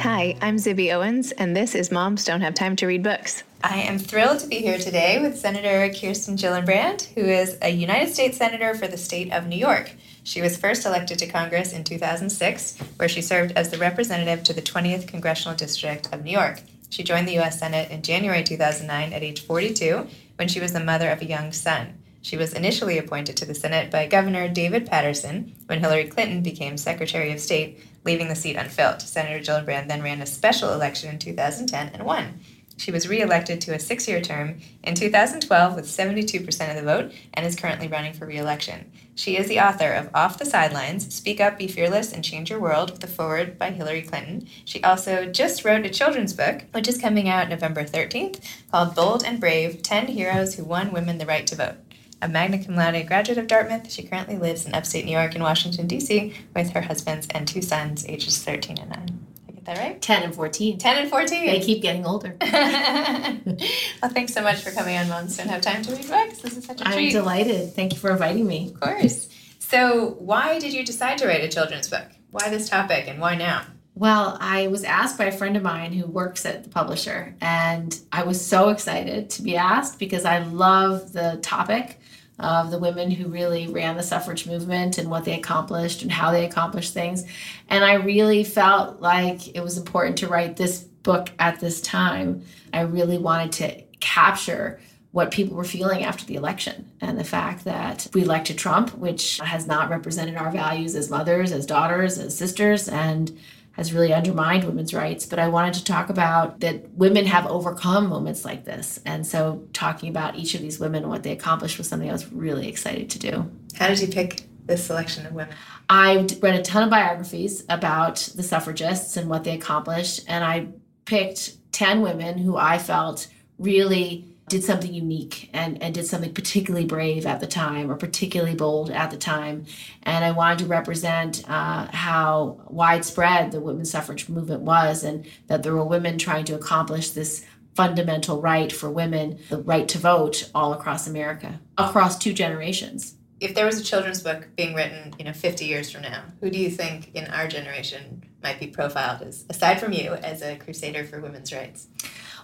Hi, I'm Zibby Owens, and this is Moms Don't Have Time to Read Books. I am thrilled to be here today with Senator Kirsten Gillibrand, who is a United States Senator for the state of New York. She was first elected to Congress in 2006, where she served as the representative to the 20th Congressional District of New York. She joined the U.S. Senate in January 2009 at age 42 when she was the mother of a young son. She was initially appointed to the Senate by Governor David Paterson when Hillary Clinton became Secretary of State, leaving the seat unfilled. Senator Gillibrand then ran a special election in 2010 and won. She was reelected to a six year term in 2012 with 72% of the vote and is currently running for reelection. She is the author of Off the Sidelines Speak Up, Be Fearless, and Change Your World with a foreword by Hillary Clinton. She also just wrote a children's book, which is coming out November 13th, called Bold and Brave 10 Heroes Who Won Women the Right to Vote. A magna cum laude graduate of Dartmouth, she currently lives in upstate New York and Washington, D.C., with her husbands and two sons, ages 13 and 9. I get that right? 10 and 14. 10 and 14. They keep getting older. well, thanks so much for coming on Moms Don't Have Time to Read Books. This is such a I'm treat. delighted. Thank you for inviting me. Of course. So, why did you decide to write a children's book? Why this topic and why now? Well, I was asked by a friend of mine who works at the publisher, and I was so excited to be asked because I love the topic of the women who really ran the suffrage movement and what they accomplished and how they accomplished things. And I really felt like it was important to write this book at this time. I really wanted to capture what people were feeling after the election and the fact that we elected Trump, which has not represented our values as mothers, as daughters, as sisters, and has really undermined women's rights. But I wanted to talk about that women have overcome moments like this. And so talking about each of these women and what they accomplished was something I was really excited to do. How did you pick this selection of women? I read a ton of biographies about the suffragists and what they accomplished, and I picked 10 women who I felt really did something unique and, and did something particularly brave at the time or particularly bold at the time. And I wanted to represent uh, how widespread the women's suffrage movement was and that there were women trying to accomplish this fundamental right for women, the right to vote all across America, across two generations. If there was a children's book being written, you know, 50 years from now, who do you think in our generation might be profiled as, aside from you, as a crusader for women's rights?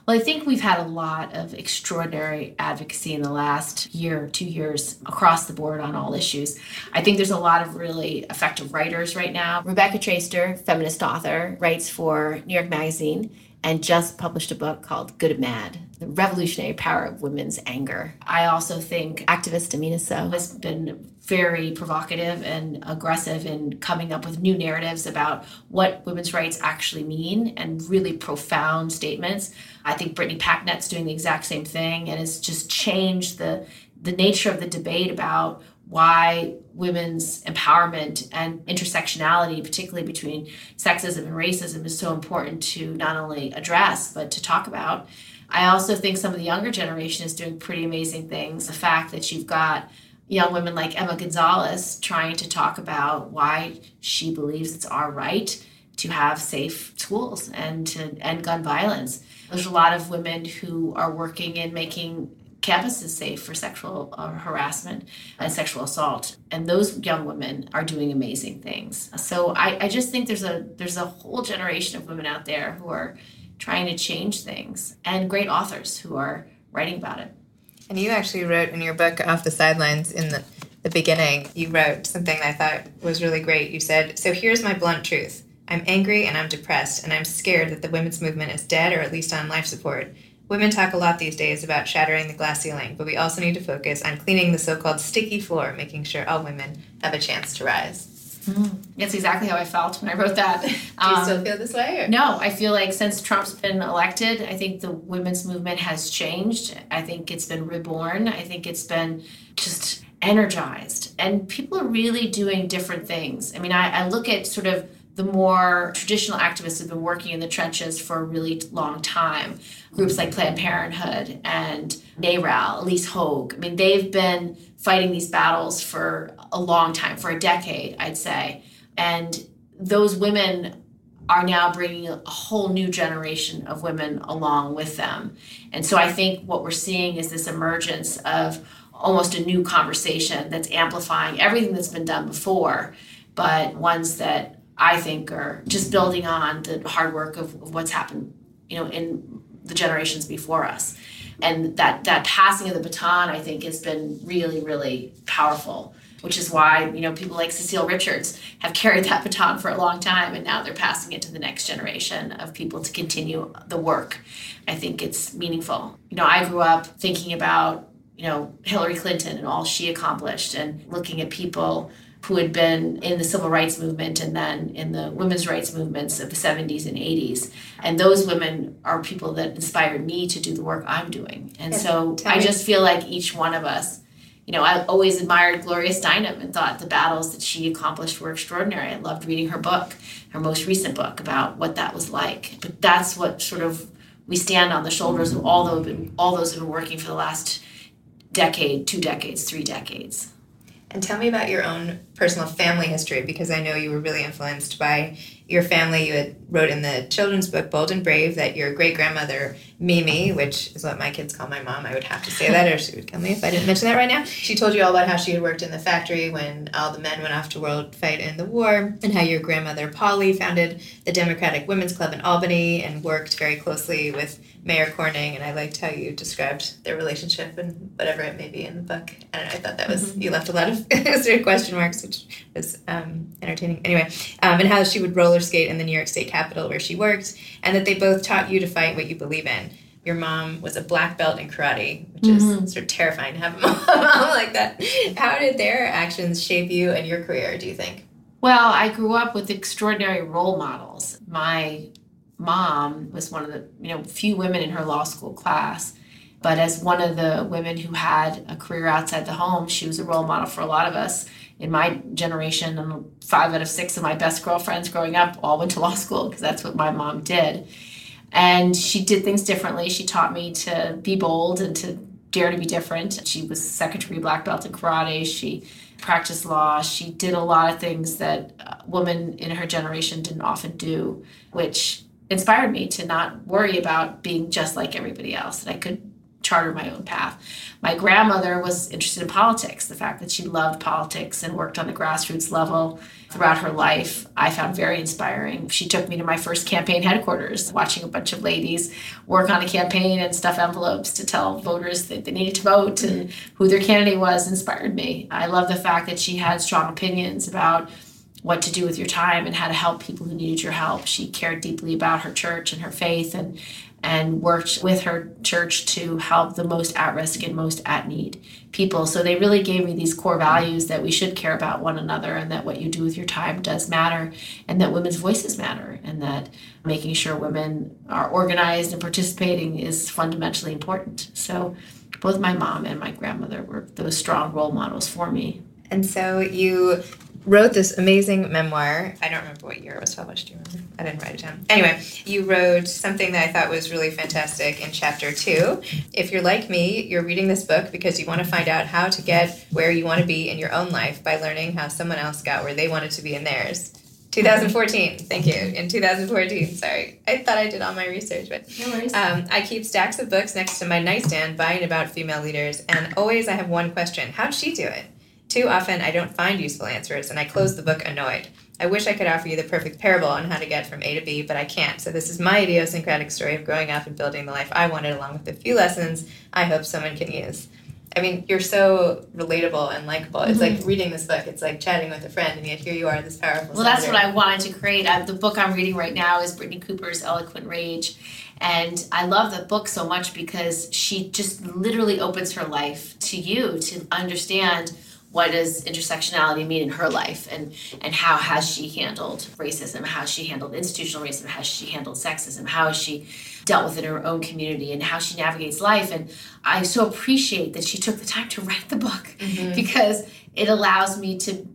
Well, I think we've had a lot of extraordinary advocacy in the last year, two years across the board on all issues. I think there's a lot of really effective writers right now. Rebecca Traister, feminist author, writes for New York Magazine and just published a book called Good Mad The Revolutionary Power of Women's Anger. I also think activist Amina Sow has been very provocative and aggressive in coming up with new narratives about what women's rights actually mean and really profound statements. I think Brittany Packnett's doing the exact same thing and has just changed the the nature of the debate about why women's empowerment and intersectionality, particularly between sexism and racism, is so important to not only address but to talk about. I also think some of the younger generation is doing pretty amazing things. The fact that you've got young women like Emma Gonzalez trying to talk about why she believes it's our right to have safe schools and to end gun violence. There's a lot of women who are working in making campus is safe for sexual uh, harassment and sexual assault and those young women are doing amazing things. So I, I just think there's a there's a whole generation of women out there who are trying to change things and great authors who are writing about it. And you actually wrote in your book off the sidelines in the, the beginning you wrote something i thought was really great. You said so here's my blunt truth. I'm angry and i'm depressed and i'm scared that the women's movement is dead or at least on life support Women talk a lot these days about shattering the glass ceiling, but we also need to focus on cleaning the so called sticky floor, making sure all women have a chance to rise. Mm, that's exactly how I felt when I wrote that. Do you still um, feel this way? Or? No, I feel like since Trump's been elected, I think the women's movement has changed. I think it's been reborn. I think it's been just energized. And people are really doing different things. I mean, I, I look at sort of the more traditional activists have been working in the trenches for a really long time. Groups like Planned Parenthood and NARAL, Ilyse Hogue. I mean, they've been fighting these battles for a long time, for a decade, I'd say. And those women are now bringing a whole new generation of women along with them. And so I think what we're seeing is this emergence of almost a new conversation that's amplifying everything that's been done before, but ones that I think are just building on the hard work of, of what's happened, you know, in the generations before us. And that that passing of the baton, I think, has been really, really powerful. Which is why you know people like Cecile Richards have carried that baton for a long time, and now they're passing it to the next generation of people to continue the work. I think it's meaningful. You know, I grew up thinking about you know Hillary Clinton and all she accomplished, and looking at people who had been in the civil rights movement and then in the women's rights movements of the 70s and 80s. And those women are people that inspired me to do the work I'm doing. And so I just feel like each one of us, you know, I always admired Gloria Steinem and thought the battles that she accomplished were extraordinary. I loved reading her book, her most recent book about what that was like. But that's what sort of we stand on the shoulders of all those all those who've been working for the last decade, two decades, three decades. And tell me about your own personal family history because I know you were really influenced by your family. You had wrote in the children's book Bold and Brave that your great grandmother Mimi, which is what my kids call my mom, I would have to say that or she would kill me if I didn't mention that right now. She told you all about how she had worked in the factory when all the men went off to world fight in the war, and how your grandmother Polly founded the Democratic Women's Club in Albany and worked very closely with Mayor Corning, and I liked how you described their relationship and whatever it may be in the book. And I thought that was mm-hmm. you left a lot of sort of question marks, which was um, entertaining. Anyway, um, and how she would roller skate in the New York State Capitol where she worked, and that they both taught you to fight what you believe in. Your mom was a black belt in karate, which mm-hmm. is sort of terrifying to have a mom like that. How did their actions shape you and your career? Do you think? Well, I grew up with extraordinary role models. My mom was one of the you know few women in her law school class. But as one of the women who had a career outside the home she was a role model for a lot of us. In my generation and five out of six of my best girlfriends growing up all went to law school because that's what my mom did. And she did things differently. She taught me to be bold and to dare to be different. She was degree black belt in karate. She practiced law. She did a lot of things that uh, women in her generation didn't often do which inspired me to not worry about being just like everybody else, that I could charter my own path. My grandmother was interested in politics, the fact that she loved politics and worked on the grassroots level throughout her life, I found very inspiring. She took me to my first campaign headquarters, watching a bunch of ladies work on a campaign and stuff envelopes to tell voters that they needed to vote and who their candidate was inspired me. I love the fact that she had strong opinions about what to do with your time and how to help people who needed your help. She cared deeply about her church and her faith and and worked with her church to help the most at risk and most at need people. So they really gave me these core values that we should care about one another and that what you do with your time does matter and that women's voices matter and that making sure women are organized and participating is fundamentally important. So both my mom and my grandmother were those strong role models for me. And so you wrote this amazing memoir. I don't remember what year it was published. Do you remember? I didn't write it down. Anyway, you wrote something that I thought was really fantastic in chapter two. If you're like me, you're reading this book because you want to find out how to get where you want to be in your own life by learning how someone else got where they wanted to be in theirs. 2014. Thank you. In 2014. Sorry. I thought I did all my research, but no worries. Um, I keep stacks of books next to my nightstand, buying about female leaders, and always I have one question: How'd she do it? Too often, I don't find useful answers, and I close the book annoyed. I wish I could offer you the perfect parable on how to get from A to B, but I can't. So, this is my idiosyncratic story of growing up and building the life I wanted, along with a few lessons I hope someone can use. I mean, you're so relatable and likable. It's mm-hmm. like reading this book. It's like chatting with a friend, and yet here you are, this powerful. Well, that's what I wanted to create. I, the book I'm reading right now is Brittney Cooper's Eloquent Rage, and I love the book so much because she just literally opens her life to you to understand what does intersectionality mean in her life? And and how has she handled racism? How has she handled institutional racism? How has she handled sexism? How has she dealt with in her own community? And how she navigates life? And i so appreciate that she took the time to write the book mm-hmm. because it allows me to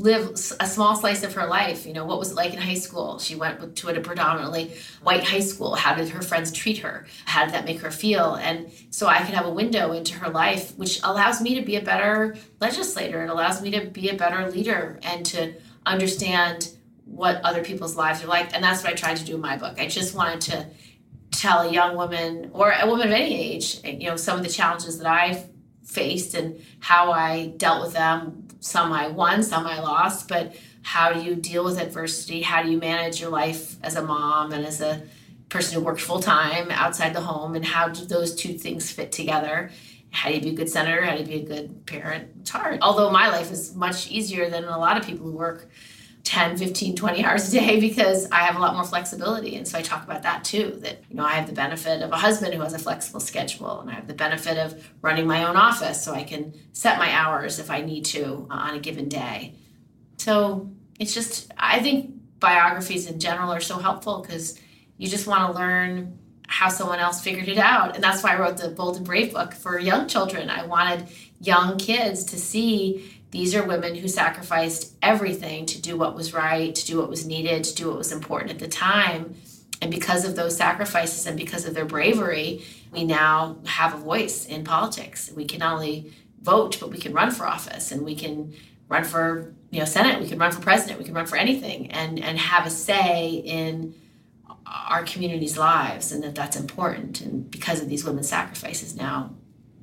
live a small slice of her life. You know, what was it like in high school? She went to a predominantly white high school. How did her friends treat her? How did that make her feel? And so I can have a window into her life, which allows me to be a better legislator. It allows me to be a better leader and to understand what other people's lives are like. And that's what I tried to do in my book. I just wanted to tell a young woman or a woman of any age, you know, some of the challenges that I faced and how I dealt with them some I won, some I lost, but how do you deal with adversity? How do you manage your life as a mom and as a person who works full time outside the home? And how do those two things fit together? How do you be a good senator? How do you be a good parent? It's hard. Although my life is much easier than a lot of people who work 10 15 20 hours a day because i have a lot more flexibility. And so i talk about that too that you know i have the benefit of a husband who has a flexible schedule and i have the benefit of running my own office so i can set my hours if i need to uh, on a given day. So it's just i think biographies in general are so helpful because you just want to learn how someone else figured it out. And that's why i wrote the bold and brave book for young children. I wanted young kids to see these are women who sacrificed everything to do what was right, to do what was needed, to do what was important at the time. And because of those sacrifices and because of their bravery, we now have a voice in politics. We can not only vote, but we can run for office and we can run for you know Senate, we can run for president, we can run for anything and, and have a say in our community's lives and that that's important. And because of these women's sacrifices now,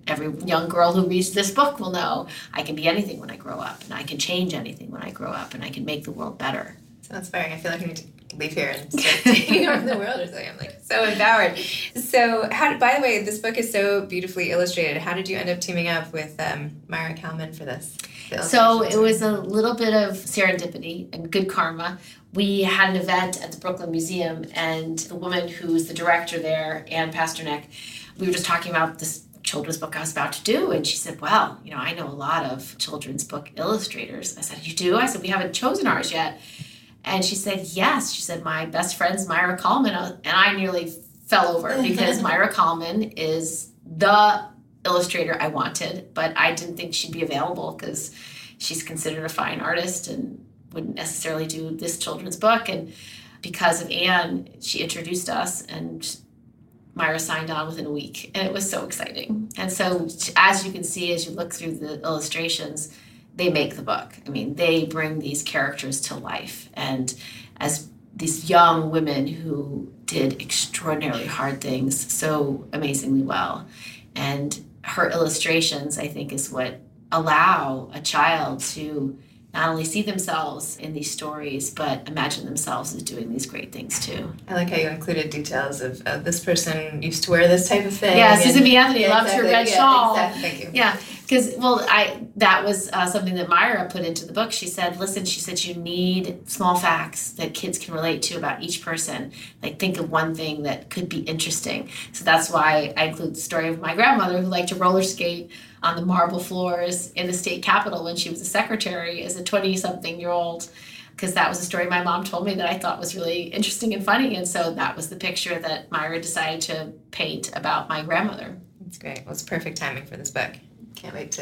every young girl who reads this book will know I can be anything when I grow up, and I can change anything when I grow up, and I can make the world better. So inspiring. I feel like I need to leave here and start taking over the world or something. I'm like so empowered. So, how? By the way, this book is so beautifully illustrated. How did you end up teaming up with um, Maira Kalman for this? So it was a little bit of serendipity and good karma. We had an event at the Brooklyn Museum, and the woman who's the director there, Anne Pasternak, we were just talking about this children's book I was about to do. And she said, Well, you know, I know a lot of children's book illustrators. I said, You do? I said, We haven't chosen ours yet. And she said, Yes. She said, My best friend's Maira Kalman. Uh, and I nearly fell over because Maira Kalman is the illustrator I wanted, but I didn't think she'd be available because she's considered a fine artist and wouldn't necessarily do this children's book. And because of Anne, she introduced us and Maira signed on within a week, and it was so exciting. And so, as you can see, as you look through the illustrations, they make the book. I mean, they bring these characters to life, and as these young women who did extraordinarily hard things so amazingly well, and her illustrations, I think, is what allow a child to not only see themselves in these stories, but imagine themselves as doing these great things too. I like how you included details of uh, this person used to wear this type of thing. Yeah, Susan B. Anthony yeah, loved exactly. her red yeah, shawl. Exactly. Thank you. Yeah, because well i that was uh, something that Maira put into the book she said listen she said you need small facts that kids can relate to about each person like think of one thing that could be interesting so that's why i include the story of my grandmother who liked to roller skate on the marble floors in the state capitol when she was a secretary as a 20 something year old because that was a story my mom told me that I thought was really interesting and funny. And so that was the picture that Maira decided to paint about my grandmother. That's great. Well, it's perfect timing for this book. Can't wait to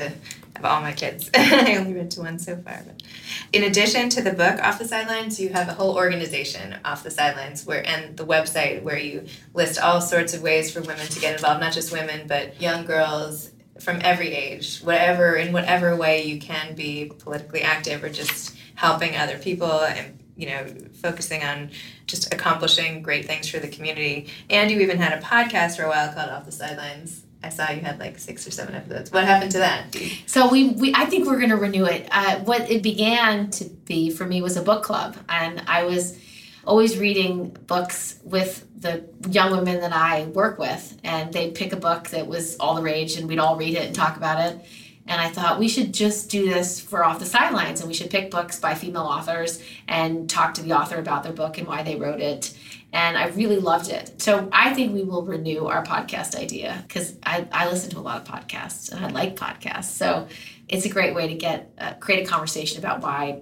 have all my kids. I only read to one so far. But in addition to the book Off the Sidelines, you have a whole organization Off the Sidelines where and the website where you list all sorts of ways for women to get involved, not just women, but young girls from every age, whatever in whatever way you can be politically active or just helping other people and you know focusing on just accomplishing great things for the community. And you even had a podcast for a while called Off the Sidelines I saw you had like six or seven episodes. What happened to that? So we, we I think we're going to renew it. Uh, what it began to be for me was a book club, and I was always reading books with the young women that I work with, and they'd pick a book that was all the rage, and we'd all read it and talk about it. And I thought we should just do this for off the sidelines, and we should pick books by female authors and talk to the author about their book and why they wrote it and I really loved it. So I think we will renew our podcast idea because I, I listen to a lot of podcasts and I like podcasts. So it's a great way to get uh, create a conversation about why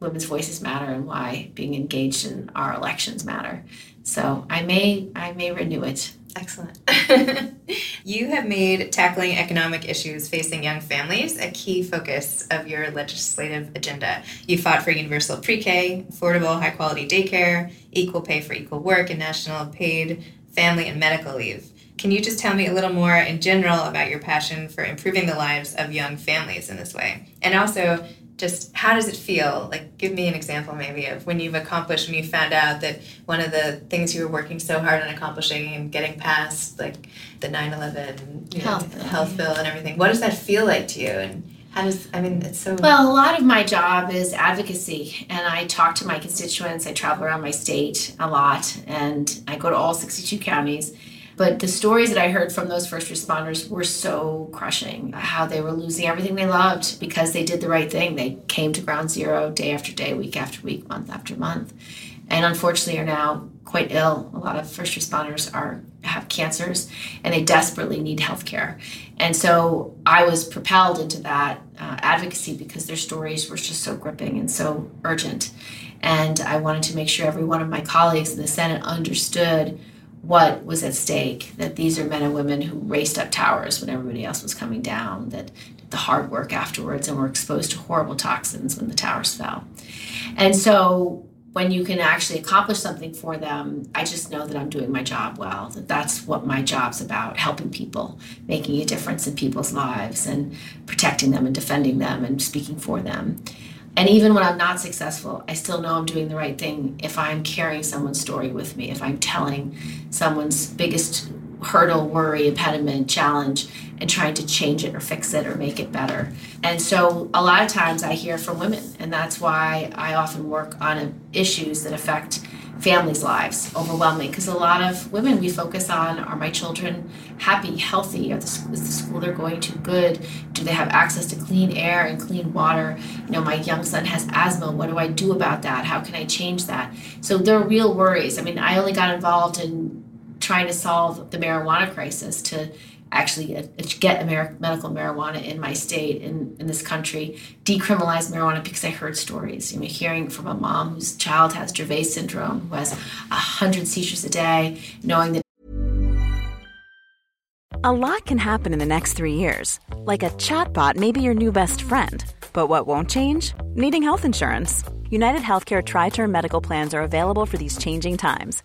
women's voices matter and why being engaged in our elections matter. So I may I may renew it. Excellent. you have made tackling economic issues facing young families a key focus of your legislative agenda. You fought for universal pre K, affordable, high quality daycare, equal pay for equal work, and national paid family and medical leave. Can you just tell me a little more in general about your passion for improving the lives of young families in this way? And also, just how does it feel? Like, give me an example maybe of when you've accomplished, when you found out that one of the things you were working so hard on accomplishing and getting past, like the 9 11 health, know, health bill and everything. What does that feel like to you? And how does, I mean, it's so. Well, a lot of my job is advocacy, and I talk to my constituents. I travel around my state a lot, and I go to all 62 counties but the stories that I heard from those first responders were so crushing how they were losing everything they loved because they did the right thing. They came to ground zero day after day, week after week, month after month. And unfortunately are now quite ill. A lot of first responders are have cancers and they desperately need health care. And so I was propelled into that uh, advocacy because their stories were just so gripping and so urgent. And I wanted to make sure every one of my colleagues in the Senate understood what was at stake that these are men and women who raced up towers when everybody else was coming down that did the hard work afterwards and were exposed to horrible toxins when the towers fell. And so when you can actually accomplish something for them i just know that i'm doing my job well that that's what my job's about helping people making a difference in people's lives and protecting them and defending them and speaking for them and even when I'm not successful, I still know I'm doing the right thing if I'm carrying someone's story with me, if I'm telling someone's biggest hurdle, worry, impediment, challenge, and trying to change it or fix it or make it better. And so a lot of times I hear from women, and that's why I often work on issues that affect families' lives overwhelming because a lot of women we focus on are my children happy, healthy? Are the, is the school they're going to good? Do they have access to clean air and clean water? You know, my young son has asthma. What do I do about that? How can I change that? So there are real worries. I mean, I only got involved in trying to solve the marijuana crisis to actually get medical marijuana in my state in, in this country decriminalize marijuana because i heard stories. You know hearing from a mom whose child has dravet syndrome who has 100 seizures a day knowing that a lot can happen in the next three years. Like a chatbot may be your new best friend. But what won't change? Needing health insurance. United healthcare tri-term medical plans are available for these changing times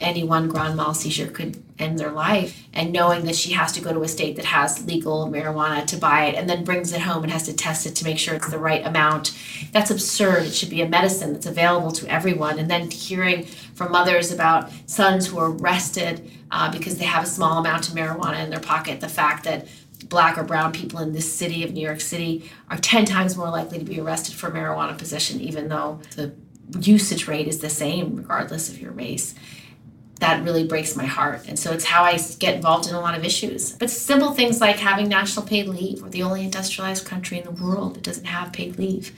Any one grand mal seizure could end their life. And knowing that she has to go to a state that has legal marijuana to buy it and then brings it home and has to test it to make sure it's the right amount that's absurd. It should be a medicine that's available to everyone. And then hearing from mothers about sons who are arrested uh, because they have a small amount of marijuana in their pocket the fact that black or brown people in this city of new york city are 10 times more likely to be arrested for marijuana possession even though the usage rate is the same regardless of your race that really breaks my heart. And so it's how I get involved in a lot of issues. But simple things like having national paid leave. We're the only industrialized country in the world that doesn't have paid leave.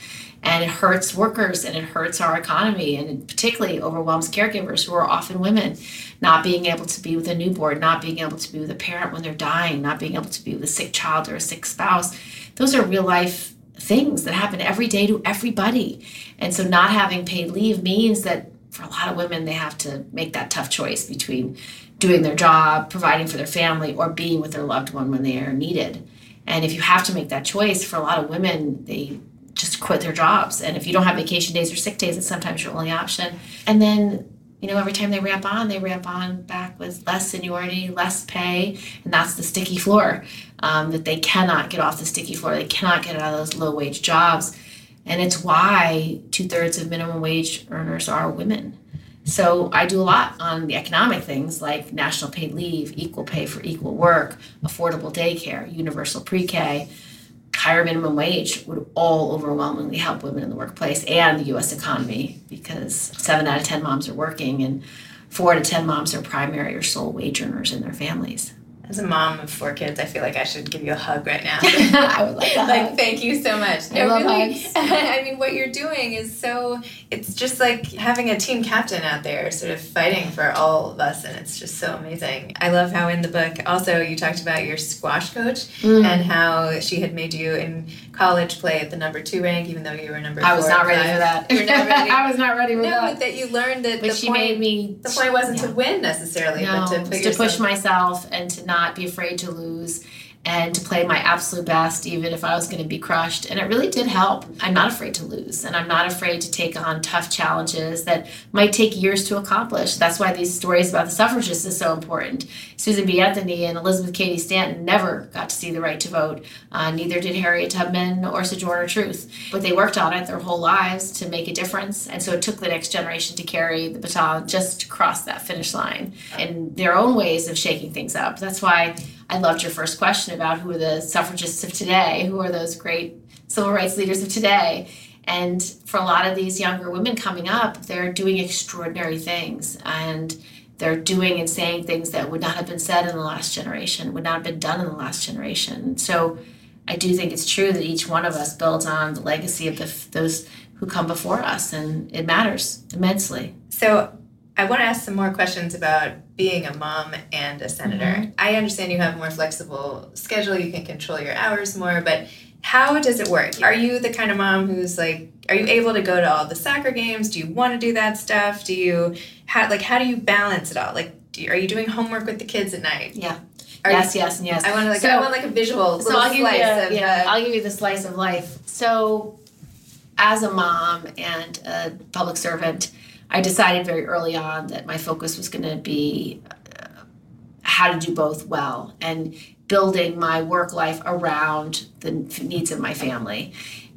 And it hurts workers and it hurts our economy and it particularly overwhelms caregivers who are often women, not being able to be with a newborn, not being able to be with a parent when they're dying, not being able to be with a sick child or a sick spouse. Those are real life things that happen every day to everybody. And so not having paid leave means that for a lot of women, they have to make that tough choice between doing their job, providing for their family, or being with their loved one when they are needed. And if you have to make that choice, for a lot of women, they just quit their jobs. And if you don't have vacation days or sick days, it's sometimes your only option. And then, you know, every time they ramp on, they ramp on back with less seniority, less pay, and that's the sticky floor. Um, that they cannot get off the sticky floor. They cannot get out of those low wage jobs. And it's why two thirds of minimum wage earners are women. So I do a lot on the economic things like national paid leave, equal pay for equal work, affordable daycare, universal pre K, higher minimum wage would all overwhelmingly help women in the workplace and the US economy because seven out of 10 moms are working and four out of 10 moms are primary or sole wage earners in their families. As a mom of four kids, I feel like I should give you a hug right now. I would like that. like, thank you so much. I love really, hugs. I mean, what you're doing is so, it's just like having a team captain out there sort of fighting for all of us, and it's just so amazing. I love how in the book, also, you talked about your squash coach Mm. and how she had made you in college play at the number two rank, even though you were number I was not ready for that. You were not ready. I was not ready for no, that. but that you learned that But the she point, made me the point wasn't yeah. to win necessarily, no, but to put to push myself and to not be afraid to lose and to play my absolute best even if I was going to be crushed. And it really did help. I'm not afraid to lose and I'm not afraid to take on tough challenges that might take years to accomplish. That's why these stories about the suffragists is so important. Susan B. Anthony and Elizabeth Cady Stanton never got to see the right to vote. Uh, neither did Harriet Tubman or Sojourner Truth. But they worked on it their whole lives to make a difference. And so it took the next generation to carry the baton just to cross that finish line in their own ways of shaking things up. That's why I loved your first question about who are the suffragists of today, who are those great civil rights leaders of today. And for a lot of these younger women coming up, they're doing extraordinary things. And they're doing and saying things that would not have been said in the last generation, would not have been done in the last generation. So I do think it's true that each one of us builds on the legacy of the, those who come before us, and it matters immensely. So I want to ask some more questions about being a mom and a senator. Mm-hmm. I understand you have a more flexible schedule, you can control your hours more, but how does it work? Are you the kind of mom who's like, are you able to go to all the soccer games? Do you want to do that stuff? Do you, how, like, how do you balance it all? Like, do you, are you doing homework with the kids at night? Yeah. Are yes, you- yes, and yes. I want to like, So- I want like a visual so little I'll give slice you a, of, yeah, uh, I'll give you the slice of life. So, as a mom and a public servant, I decided very early on that my focus was going to be uh, how to do both well and building my work life around the needs of my family.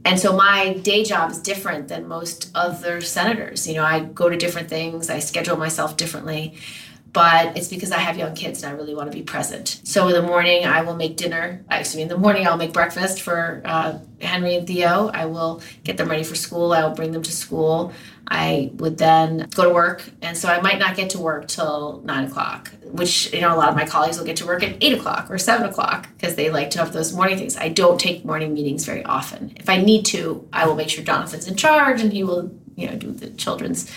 And so my day job is different than most other senators. You know, I go to different things, I schedule myself differently. But it's because I have young kids and I really want to be present. So in the morning, I will make dinner. Excuse me, in the morning, I'll make breakfast for uh, Henry and Theo. I will get them ready for school. I will bring them to school. I would then go to work. And so I might not get to work till nine o'clock, which, you know, a lot of my colleagues will get to work at eight o'clock or seven o'clock because they like to have those morning things. I don't take morning meetings very often. If I need to, I will make sure Jonathan's in charge and he will, you know, do the children's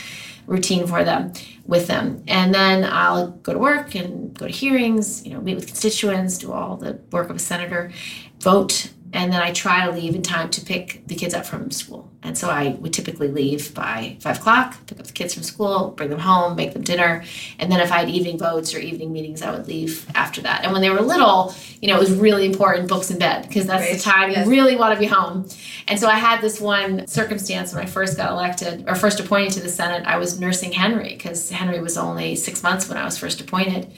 routine for them with them. And then I'll go to work and go to hearings, you know, meet with constituents, do all the work of a senator, vote and then I try to leave in time to pick the kids up from school. And so I would typically leave by five o'clock, pick up the kids from school, bring them home, make them dinner. And then if I had evening votes or evening meetings, I would leave after that. And when they were little, you know, it was really important books in bed because that's right. the time yes. you really want to be home. And so I had this one circumstance when I first got elected or first appointed to the Senate. I was nursing Henry because Henry was only six months when I was first appointed.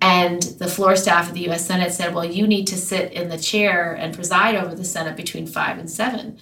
And the floor staff of the US Senate said, well, you need to sit in the chair and preside over the Senate between five and seven.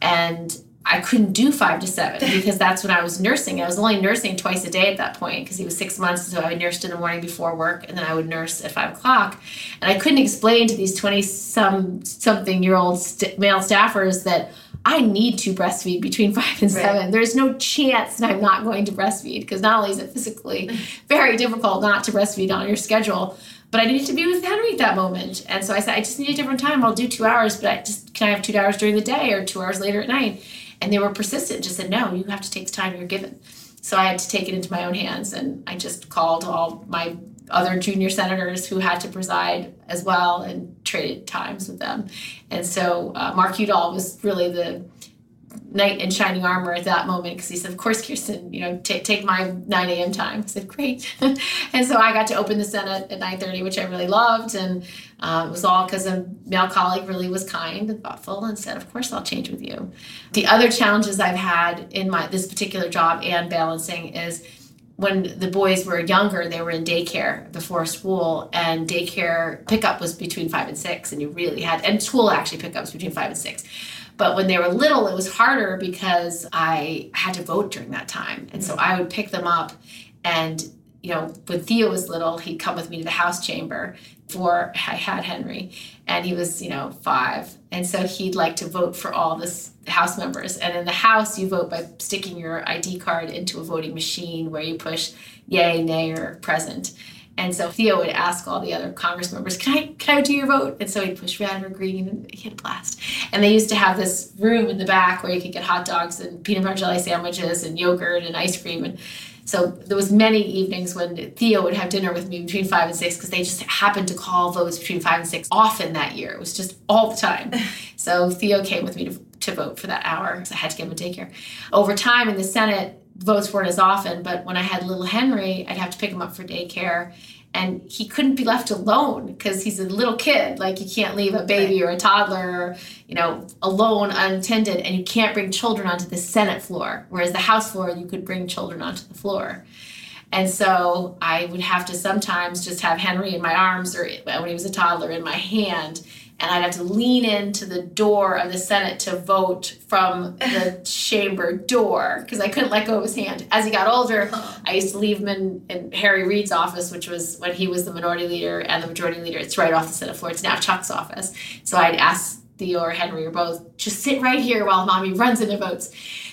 And I couldn't do five to seven because that's when I was nursing. I was only nursing twice a day at that point because he was six months. So I nursed in the morning before work and then I would nurse at five o'clock. And I couldn't explain to these 20 some something year old st- male staffers that I need to breastfeed between five and seven. Right. There's no chance that I'm not going to breastfeed because not only is it physically very difficult not to breastfeed on your schedule, but I needed to be with Henry at that moment. And so I said, I just need a different time. I'll do two hours, but I just can I have two hours during the day or two hours later at night? And they were persistent, just said, no, you have to take the time you're given. So I had to take it into my own hands and I just called all my other junior senators who had to preside as well and traded times with them. And so uh, Mark Udall was really the knight in shining armor at that moment because he said, "Of course, Kirsten, you know, take take my 9 a.m. time." I said, "Great," and so I got to open the Senate at 9:30, which I really loved, and uh, it was all because a male colleague really was kind and thoughtful and said, "Of course, I'll change with you." The other challenges I've had in my this particular job and balancing is when the boys were younger, they were in daycare before school, and daycare pickup was between five and six, and you really had, and school actually pickups between five and six. But when they were little, it was harder because I had to vote during that time. And so I would pick them up and you know, when Theo was little, he'd come with me to the House chamber for I had Henry, and he was, you know, five. And so he'd like to vote for all the House members. And in the House, you vote by sticking your ID card into a voting machine where you push yay, nay, or present. And so Theo would ask all the other Congress members, "Can I can I do your vote?" And so he'd push red or green, and he had a blast. And they used to have this room in the back where you could get hot dogs and peanut butter jelly sandwiches and yogurt and ice cream. And so there was many evenings when Theo would have dinner with me between five and six because they just happened to call votes between five and six often that year. It was just all the time. so Theo came with me to, to vote for that hour because I had to give him a daycare. Over time in the Senate, votes weren't as often, but when I had little Henry, I'd have to pick him up for daycare and he couldn't be left alone because he's a little kid. Like you can't leave a baby or a toddler you know alone unattended and you can't bring children onto the senate floor whereas the house floor you could bring children onto the floor and so i would have to sometimes just have henry in my arms or when he was a toddler in my hand and I'd have to lean into the door of the Senate to vote from the chamber door because I couldn't let go of his hand. As he got older, I used to leave him in, in, Harry Reid's office, which was when he was the minority leader and the majority leader. It's right off the Senate floor. It's now Chuck's office. So I'd ask Theo or Henry or both, just sit right here while mommy runs into votes.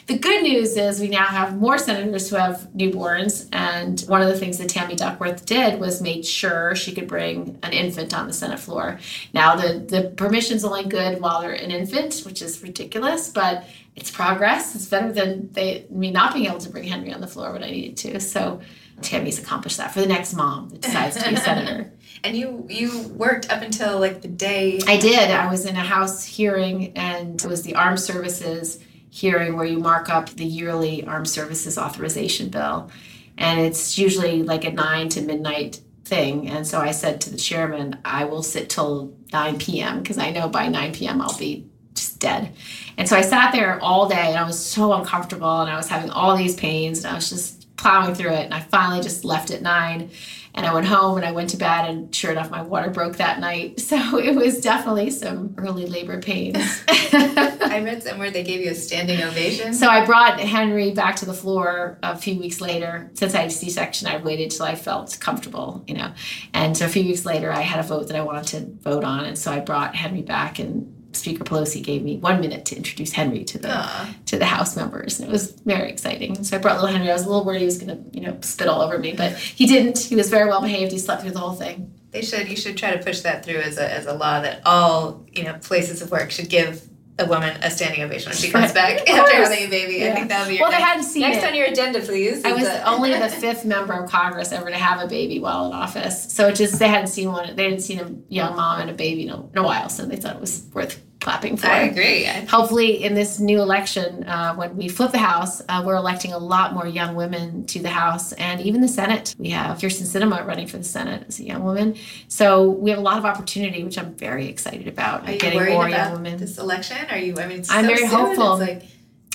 The good news is we now have more senators who have newborns, and one of the things that Tammy Duckworth did was made sure she could bring an infant on the Senate floor. Now the the permission's only good while they're an infant, which is ridiculous, but it's progress. It's better than they me not being able to bring Henry on the floor when I needed to. So Tammy's accomplished that for the next mom that decides to be a senator. And you you worked up until like the day I did. I was in a House hearing and it was the Armed Services hearing where you mark up the yearly Armed Services Authorization Bill. And it's usually like a 9 to midnight thing. And so I said to the chairman, I will sit till 9 p.m. because I know by 9 p.m. I'll be just dead. And so I sat there all day and I was so uncomfortable and I was having all these pains and I was just plowing through it. And I finally just left at nine. And I went home and I went to bed, and sure enough, my water broke that night. So it was definitely some early labor pains. I read somewhere they gave you a standing ovation. So I brought Henry back to the floor a few weeks later. Since I had a C-section, I waited till I felt comfortable, you know. And so a few weeks later, I had a vote that I wanted to vote on, and so I brought Henry back and Speaker Pelosi gave me one minute to introduce Henry to the Aww. to the House members, and it was very exciting. So I brought little Henry. I was a little worried he was going to, you know, spit all over me, but he didn't. He was very well behaved. He slept through the whole thing. They should. You should try to push that through as a as a law that all you know places of work should give a woman a standing ovation when she comes back after having a baby. Yeah. I think that would be well. Next, they hadn't seen next it. on your agenda, please. I was only the fifth member of Congress ever to have a baby while in office, so it just they hadn't seen one. They hadn't seen a young mom and a baby in a, in a while, so they thought it was worth clapping for. I agree. Hopefully, in this new election, uh, when we flip the House, uh, we're electing a lot more young women to the House and even the Senate. We have Kyrsten Sinema running for the Senate as a young woman, so we have a lot of opportunity, which I'm very excited about. Are you getting worried more about young women. This election? Are you? I mean, I'm so very soon, hopeful. Like...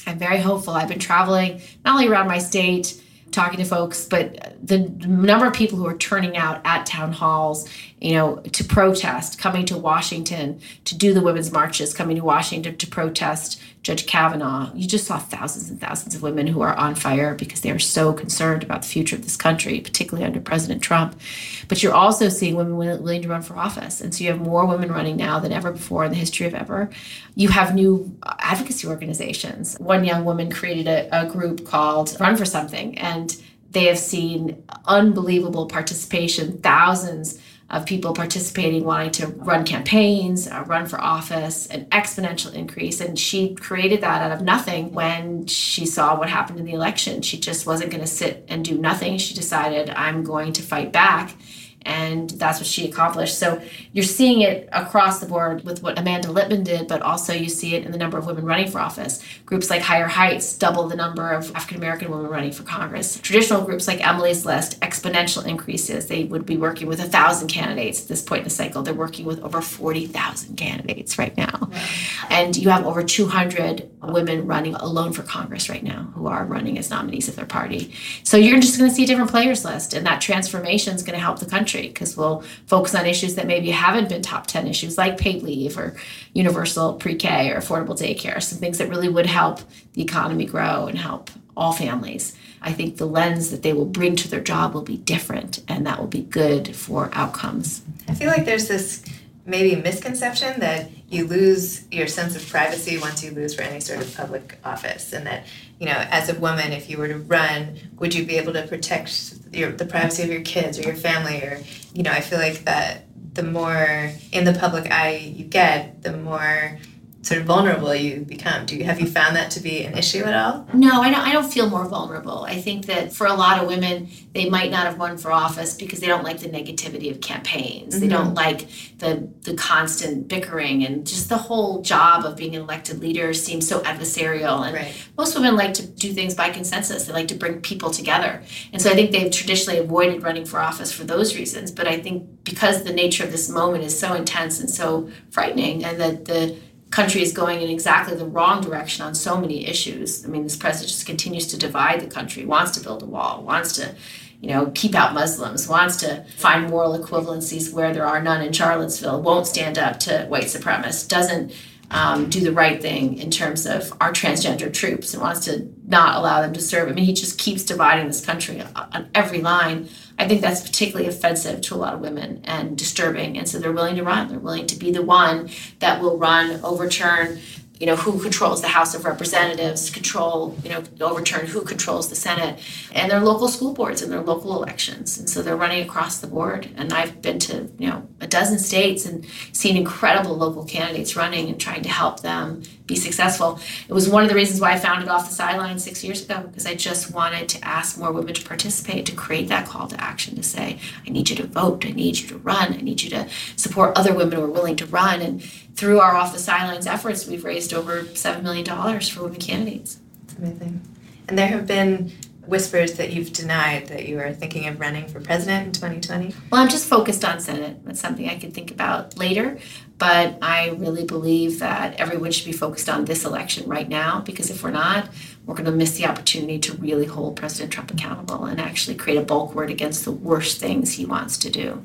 I'm very hopeful. I've been traveling not only around my state talking to folks, but the number of people who are turning out at town halls, you know, to protest, coming to Washington to do the women's marches, coming to Washington to protest Judge Kavanaugh. You just saw thousands and thousands of women who are on fire because they are so concerned about the future of this country, particularly under President Trump. But you're also seeing women willing to run for office. And so you have more women running now than ever before in the history of ever. You have new uh, advocacy organizations. One young woman created a, a group called Run for Something, and they have seen unbelievable participation, thousands of people participating, wanting to run campaigns, uh, run for office, an exponential increase. And she created that out of nothing when she saw what happened in the election. She just wasn't going to sit and do nothing. She decided, I'm going to fight back and that's what she accomplished. So you're seeing it across the board with what Amanda Litman did, but also you see it in the number of women running for office. Groups like Higher Heights double the number of African American women running for Congress. Traditional groups like Emily's List, exponential increases. They would be working with a thousand candidates at this point in the cycle. They're working with over 40,000 candidates right now. And you have over 200 women running alone for Congress right now who are running as nominees of their party. So you're just going to see a different players list, and that transformation is going to help the country because we'll focus on issues that maybe haven't been top 10 issues like paid leave or universal pre-K or affordable daycare, some things that really would help the economy grow and help all families. I think the lens that they will bring to their job will be different and that will be good for outcomes. I feel like there's this maybe a misconception that you lose your sense of privacy once you lose for any sort of public office and that you know as a woman if you were to run would you be able to protect your, the privacy of your kids or your family? Or you know i feel like that the more in the public eye you get the more sort of vulnerable you become. Do you have you found that to be an issue at all? No, I don't. I don't feel more vulnerable. I think that for a lot of women, they might not have run for office because they don't like the negativity of campaigns. Mm-hmm. They don't like the the constant bickering and just the whole job of being an elected leader seems so adversarial. And right. most women like to do things by consensus. They like to bring people together. And so I think they've traditionally avoided running for office for those reasons. But I think because the nature of this moment is so intense and so frightening, and that the country is going in exactly the wrong direction on so many issues. I mean, this president just continues to divide the country, wants to build a wall, wants to, you know, keep out Muslims, wants to find moral equivalencies where there are none in Charlottesville, won't stand up to white supremacists, doesn't um, do the right thing in terms of our transgender troops and wants to not allow them to serve. I mean, he just keeps dividing this country on every line. I think that's particularly offensive to a lot of women and disturbing. And so they're willing to run. They're willing to be the one that will run, overturn, you know, who controls the House of Representatives, control, you know, overturn who controls the Senate, and their local school boards and their local elections. And so they're running across the board. And I've been to, you know, a dozen states and seen incredible local candidates running and trying to help them be successful. It was one of the reasons why I founded Off the Sidelines six years ago, because I just wanted to ask more women to participate, to create that call to action, to say, I need you to vote, I need you to run, I need you to support other women who are willing to run. And through our Off the Sidelines efforts, we've raised over $7 million for women candidates. That's amazing. And there have been whispers that you've denied that you are thinking of running for president in 2020? Well, I'm just focused on Senate. That's something I could think about later. But I really believe that everyone should be focused on this election right now because if we're not, we're going to miss the opportunity to really hold President Trump accountable and actually create a bulk word against the worst things he wants to do.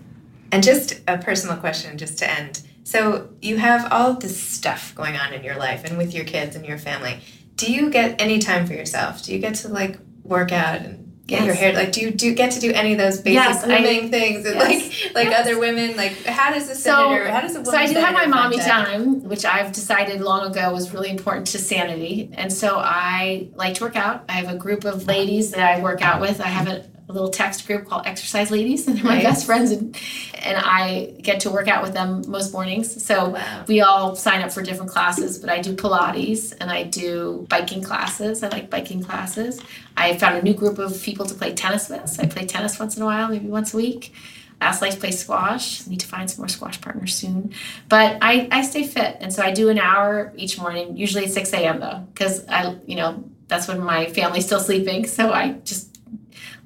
And just a personal question, just to end. So, you have all this stuff going on in your life and with your kids and your family. Do you get any time for yourself? Do you get to like work out and get Yes. your hair like do you do get to do any of those basic Yes, I- grooming things and yes. like like Yes. other women like how does a So, senator how does a woman so I do have my mommy time, which I've decided long ago was really important to sanity. And so I like to work out. I have a group of ladies that I work out with. I have a, a little text group called Exercise Ladies, and they're my Nice. best friends. And, and I get to work out with them most mornings. So Wow. we all sign up for different classes, but I do Pilates and I do biking classes. I like biking classes. I found a new group of people to play tennis with. So I play tennis once in a while, maybe once a week. I also like to play squash. Need to find some more squash partners soon. But I, I stay fit. And so I do an hour each morning, usually at 6 a.m. though, because I, you know, that's when my family's still sleeping. So I just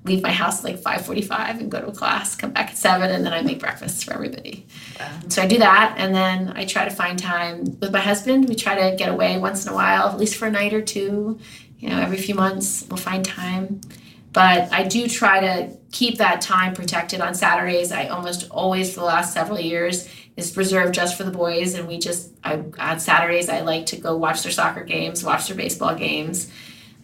leave my house at like 5.45 and go to a class, come back at 7, and then I make breakfast for everybody. So I do that, and then I try to find time with my husband. We try to get away once in a while, at least for a night or two. You know, every few months we'll find time. But I do try to keep that time protected on Saturdays. I almost always, for the last several years, is reserved just for the boys. And we just, I, on Saturdays, I like to go watch their soccer games, watch their baseball games,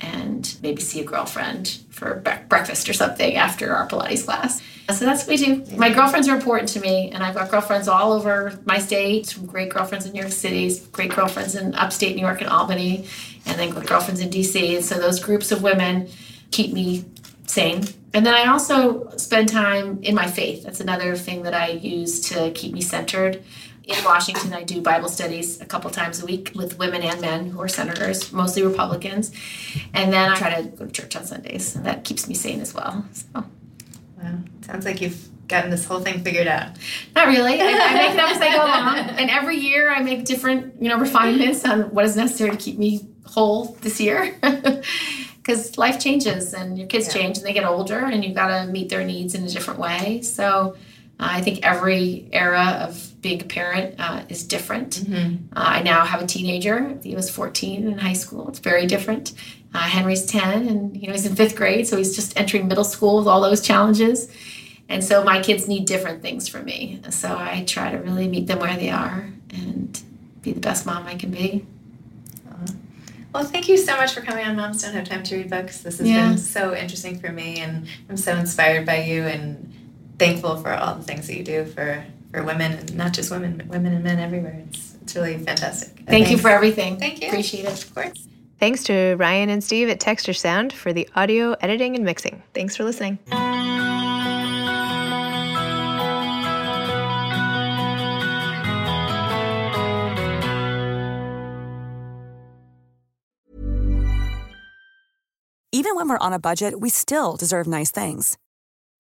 and maybe see a girlfriend for bre- breakfast or something after our Pilates class. So that's what we do. My girlfriends are important to me, and I've got girlfriends all over my state, some great girlfriends in New York City, great girlfriends in upstate New York and Albany, and then great girlfriends in DC. And so those groups of women keep me sane. And then I also spend time in my faith. That's another thing that I use to keep me centered. In Washington, I do Bible studies a couple times a week with women and men who are senators, mostly Republicans. And then I try to go to church on Sundays. That keeps me sane as well. So. Wow. Sounds like you've gotten this whole thing figured out. Not really. I, I make it up as I go along, and every year I make different, you know, refinements on what is necessary to keep me whole this year. Because life changes, and your kids change, and they get older, and you've got to meet their needs in a different way. So, I think every era of being a parent uh, is different. Uh, I now have a teenager. He was 14 in high school. It's very different. Uh, Henry's 10, and you know he's in fifth grade, so he's just entering middle school with all those challenges. And so my kids need different things from me. So I try to really meet them where they are and be the best mom I can be. Well, thank you so much for coming on Moms Don't Have Time to Read Books. This has Yeah. been so interesting for me, and I'm so inspired by you and thankful for all the things that you do for, for women, and not just women, but women and men everywhere. It's, it's really fantastic. Thank you for everything. Thank you. Appreciate it. Of course. Thanks to Ryan and Steve at Texture Sound for the audio editing and mixing. Thanks for listening. Even when we're on a budget, we still deserve nice things.